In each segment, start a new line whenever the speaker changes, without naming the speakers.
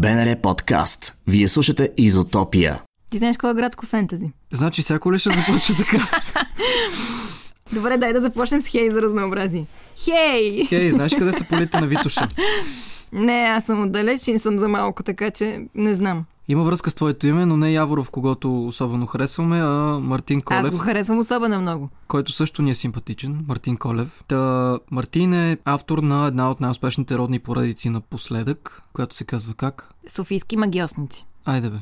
БНР подкаст. Вие слушате Изотопия.
Ти знаеш кой е градско фентази?
Значи всяко ли ще започне така?
Добре, дай да започнем с хей за разнообразие. Хей!
Хей, знаеш къде са полите на Витуша?
Не, аз съм отдалеч и съм за малко, така че не знам.
Има връзка с твоето име, но не Яворов, когато особено харесваме, а Мартин Колев.
Аз го харесвам особено много.
Който също ни е симпатичен, Мартин Колев. Та, Мартин е автор на една от най-успешните родни поредици напоследък, която се казва как?
Софийски магиосници.
Айде бе.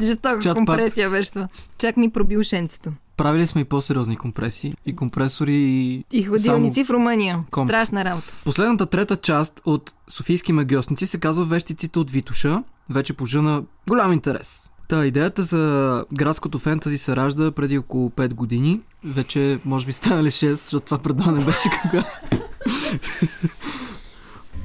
Жестока компресия беше това. Чак ми проби ушенцето.
Правили сме и по-сериозни компресии, и компресори, и...
И ходилници
Само
в Румъния.
комп.
Страшна работа.
Последната трета част от Софийски магиосници се казва Вещиците от Витуша. Вече пожена голям интерес. Та идеята за градското фентази се ражда преди около 5 години. Вече може би станали 6, защото това предаване беше кога.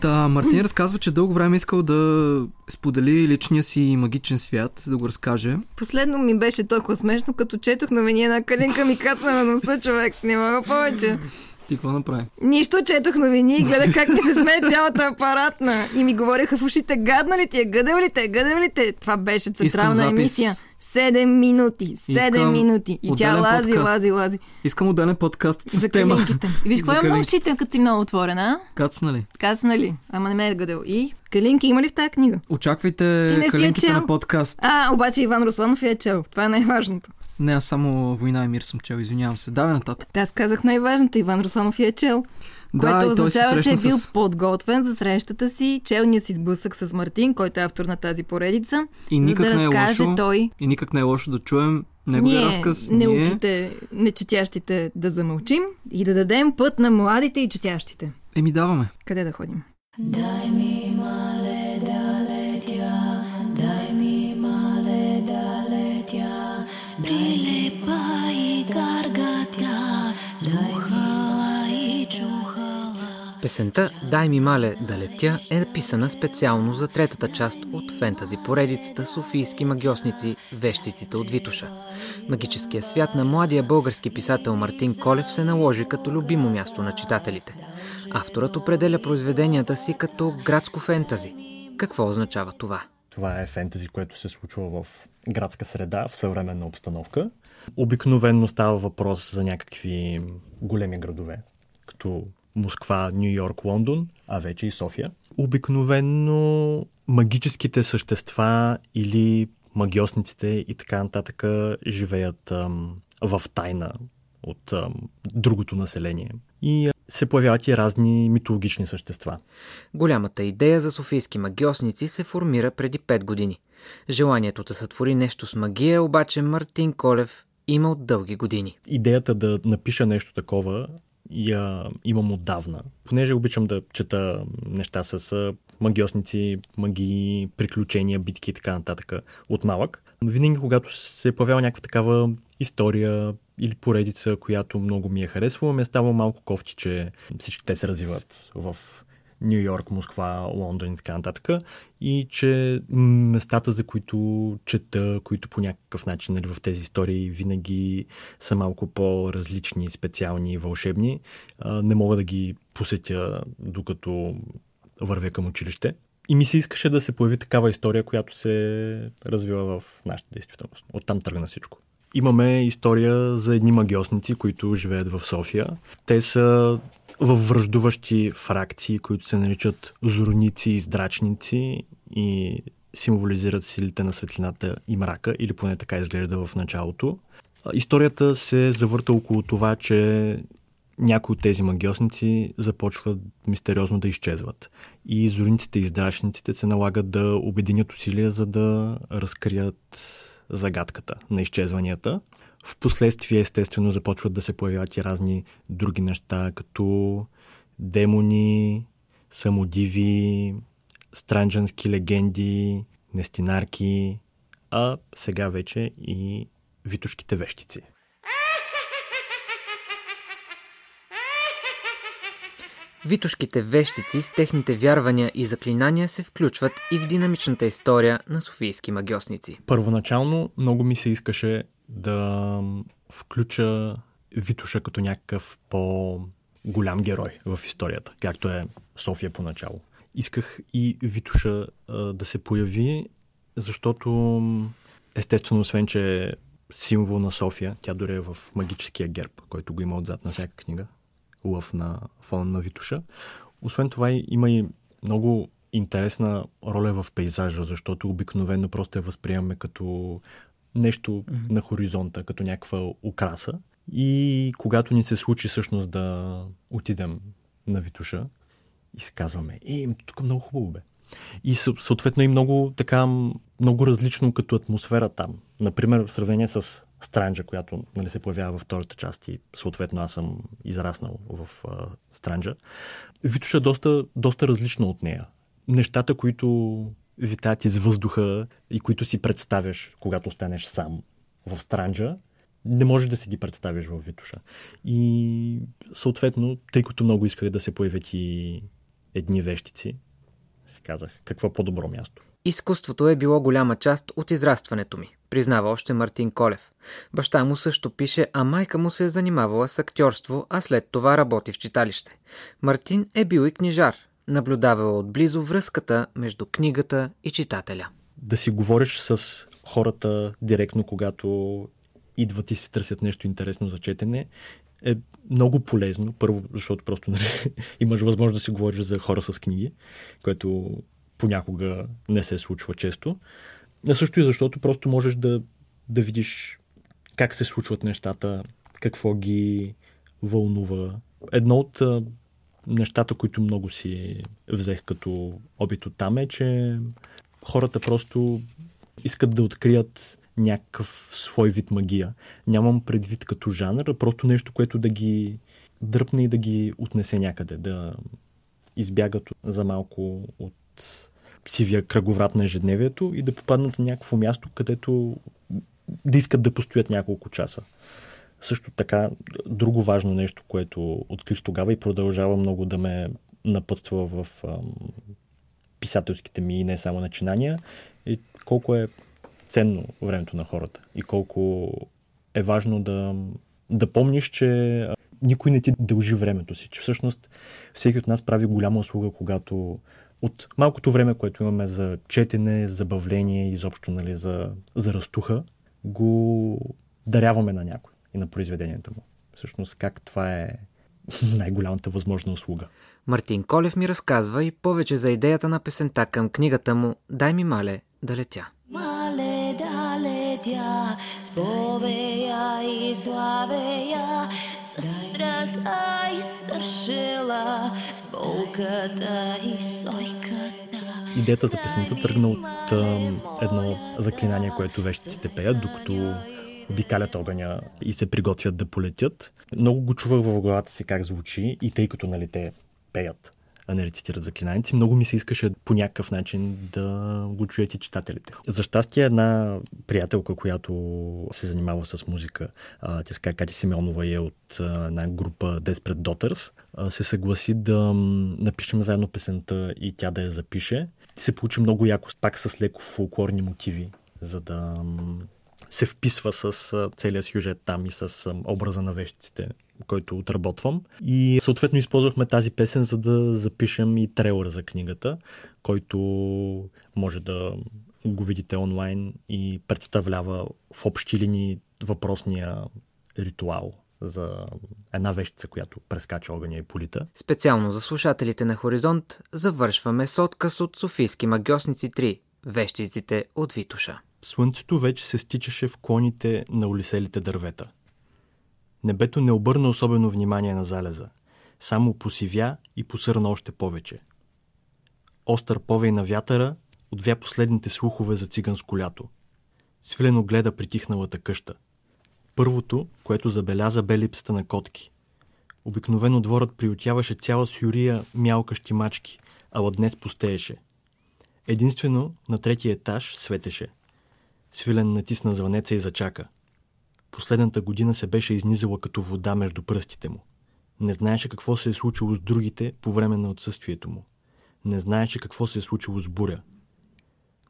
Та, Мартин разказва, че дълго време е искал да сподели личния си магичен свят, да го разкаже.
Последно ми беше толкова смешно, като четох новини една калинка ми кацна на носа, човек. Не мога повече.
Ти какво направи?
Нищо, четох новини и гледах как ми се смее цялата апаратна. И ми говореха в ушите, гадна ли ти е, гъдев ли те, гъдев ли те. Това беше централна емисия. Седем минути, седем
Искам
минути. И тя лази,
подкаст.
лази, лази.
Искам отделен подкаст с
За
тема.
калинките. И виж, има на
калинките.
ушите, като си много отворена?
Кацна ли?
Кацна ли? Ама не ме е гъдел. И? Калинки има ли в тази книга?
Очаквайте калинките
чел?
на подкаст.
А, обаче Иван Русланов е чел. Това е най-важното.
Не, аз само Война и мир съм чел, извинявам се. Давай нататък.
Та Аз казах най-важното. Иван Русланов я е чел.
Да,
Което
се
означава, че е бил
с-
подготвен за срещата си, челния си сблъсък с Мартин, който е автор на тази поредица,
И никак
за да
не е лошо.
той
И никак не е лошо да чуем неговия
ние,
разказ.
неуките, нечетящите, да замълчим и да дадем път на младите и четящите.
Еми даваме.
Къде да ходим?
Dai-mi male de ale tia,
Песента «Дай ми мале да летя» е написана специално за третата част от фентази поредицата Софийски магиосници «Вещиците от Витуша». Магическия свят на младия български писател Мартин Колев се наложи като любимо място на читателите. Авторът определя произведенията си като градско фентази. Какво означава това?
Това е фентази, което се случва в градска среда, в съвременна обстановка. Обикновенно става въпрос за някакви големи градове, като Москва, Нью Йорк, Лондон, а вече и София. Обикновенно магическите същества или магиосниците и така нататък живеят ам, в тайна от ам, другото население. И се появяват и разни митологични същества.
Голямата идея за софийски магиосници се формира преди 5 години. Желанието да сътвори нещо с магия, обаче Мартин Колев има от дълги години.
идеята да напиша нещо такова я имам отдавна. Понеже обичам да чета неща с магиосници, магии, приключения, битки и така нататък от малък. Винаги, когато се появява някаква такава история или поредица, която много ми е харесвала, ми е ставало малко кофти, че всички те се развиват в Нью Йорк, Москва, Лондон и така нататък. И че местата, за които чета, които по някакъв начин нали, в тези истории винаги са малко по-различни, специални и вълшебни, не мога да ги посетя докато вървя към училище. И ми се искаше да се появи такава история, която се развива в нашата действителност. Оттам тръгна всичко. Имаме история за едни магиосници, които живеят в София. Те са във връждуващи фракции, които се наричат зорници и здрачници и символизират силите на светлината и мрака, или поне така изглежда в началото. Историята се завърта около това, че някои от тези магиосници започват мистериозно да изчезват. И зорниците и здрачниците се налагат да обединят усилия, за да разкрият загадката на изчезванията. Впоследствие, естествено, започват да се появяват и разни други неща, като демони, самодиви, странджански легенди, нестинарки, а сега вече и витушките вещици.
Витушките вещици с техните вярвания и заклинания се включват и в динамичната история на софийски магиосници.
Първоначално много ми се искаше да включа Витуша като някакъв по-голям герой в историята, както е София поначало. исках и Витуша а, да се появи, защото естествено, освен, че е символ на София, тя дори е в магическия герб, който го има отзад на всяка книга, лъв на фона на Витуша. Освен това има и много интересна роля в пейзажа, защото обикновено просто я възприемаме като нещо mm-hmm. на хоризонта, като някаква украса. И когато ни се случи всъщност да отидем на Витуша и се казваме, е, тук много хубаво бе. И съответно и много така, много различно като атмосфера там. Например, в сравнение с Странджа, която нали, се появява във втората част и съответно аз съм израснал в а, Странджа. Витуша е доста, доста различна от нея. Нещата, които витаят из въздуха и които си представяш, когато останеш сам в Странджа, не можеш да си ги представиш в Витуша. И съответно, тъй като много исках да се появят и едни вещици, си казах, какво по-добро място.
Изкуството е било голяма част от израстването ми, признава още Мартин Колев. Баща му също пише, а майка му се е занимавала с актьорство, а след това работи в читалище. Мартин е бил и книжар, наблюдавал отблизо връзката между книгата и читателя.
Да си говориш с хората директно, когато идват и си търсят нещо интересно за четене, е много полезно. Първо, защото просто нали, имаш възможност да си говориш за хора с книги, което понякога не се случва често. А също и защото просто можеш да, да видиш как се случват нещата, какво ги вълнува. Едно от нещата, които много си взех като опит от там е, че хората просто искат да открият някакъв свой вид магия. Нямам предвид като жанр, а просто нещо, което да ги дръпне и да ги отнесе някъде, да избягат за малко от сивия кръговрат на ежедневието и да попаднат на някакво място, където да искат да постоят няколко часа. Също така, друго важно нещо, което открих тогава и продължава много да ме напътства в ам, писателските ми и не само начинания, е колко е ценно времето на хората и колко е важно да, да помниш, че никой не ти дължи времето си, че всъщност всеки от нас прави голяма услуга, когато от малкото време, което имаме за четене, забавление, изобщо нали, за, за разтуха, го даряваме на някой и на произведенията му. Всъщност как това е най-голямата възможна услуга.
Мартин Колев ми разказва и повече за идеята на песента към книгата му «Дай ми мале да летя».
Мале да летя, с повея и славея, с страха и стършила, с болката и сойката.
Идеята за песента тръгна от а, едно заклинание, което вещиците пеят, докато обикалят огъня и се приготвят да полетят. Много го чувах в главата си как звучи и тъй като нали, те пеят, а не рецитират заклинаници, много ми се искаше по някакъв начин да го чуят и читателите. За щастие една приятелка, която се занимава с музика, тя ска Кати Симеонова е от една група Desperate Daughters, се съгласи да напишем заедно песента и тя да я запише. Се получи много яко, пак с леко фолклорни мотиви, за да се вписва с целият сюжет там и с образа на вещиците, който отработвам. И съответно използвахме тази песен, за да запишем и трейлер за книгата, който може да го видите онлайн и представлява в общи линии въпросния ритуал за една вещица, която прескача огъня и полита.
Специално за слушателите на Хоризонт завършваме с отказ от Софийски магиосници 3 – Вещиците от Витуша.
Слънцето вече се стичаше в клоните на улиселите дървета. Небето не обърна особено внимание на залеза, само посивя и посърна още повече. Остър повей на вятъра отвя последните слухове за циганско лято. Свилено гледа притихналата къща. Първото, което забеляза, бе липсата на котки. Обикновено дворът приютяваше цяла сюрия мялкащи мачки, ала днес пустееше. Единствено на третия етаж светеше – Свилен натисна звънеца и зачака. Последната година се беше изнизала като вода между пръстите му. Не знаеше какво се е случило с другите по време на отсъствието му. Не знаеше какво се е случило с буря.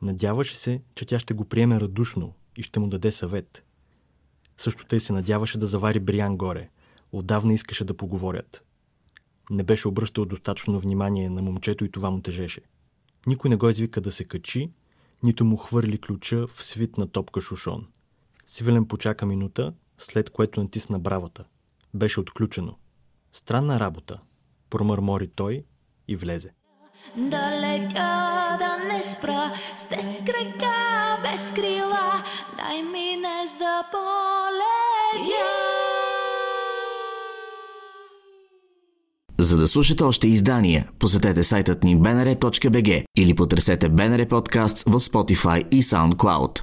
Надяваше се, че тя ще го приеме радушно и ще му даде съвет. Също тъй се надяваше да завари Бриан горе. Отдавна искаше да поговорят. Не беше обръщал достатъчно внимание на момчето и това му тежеше. Никой не го извика да се качи, нито му хвърли ключа в свит на топка шушон. Свилен почака минута, след което натисна бравата. Беше отключено. Странна работа, промърмори той и влезе.
Да летя, да не спра, с крака без крила, дай ми днес да полетя.
За да слушате още издания, посетете сайтът ни bnr.bg или потърсете BNR Podcasts в Spotify и SoundCloud.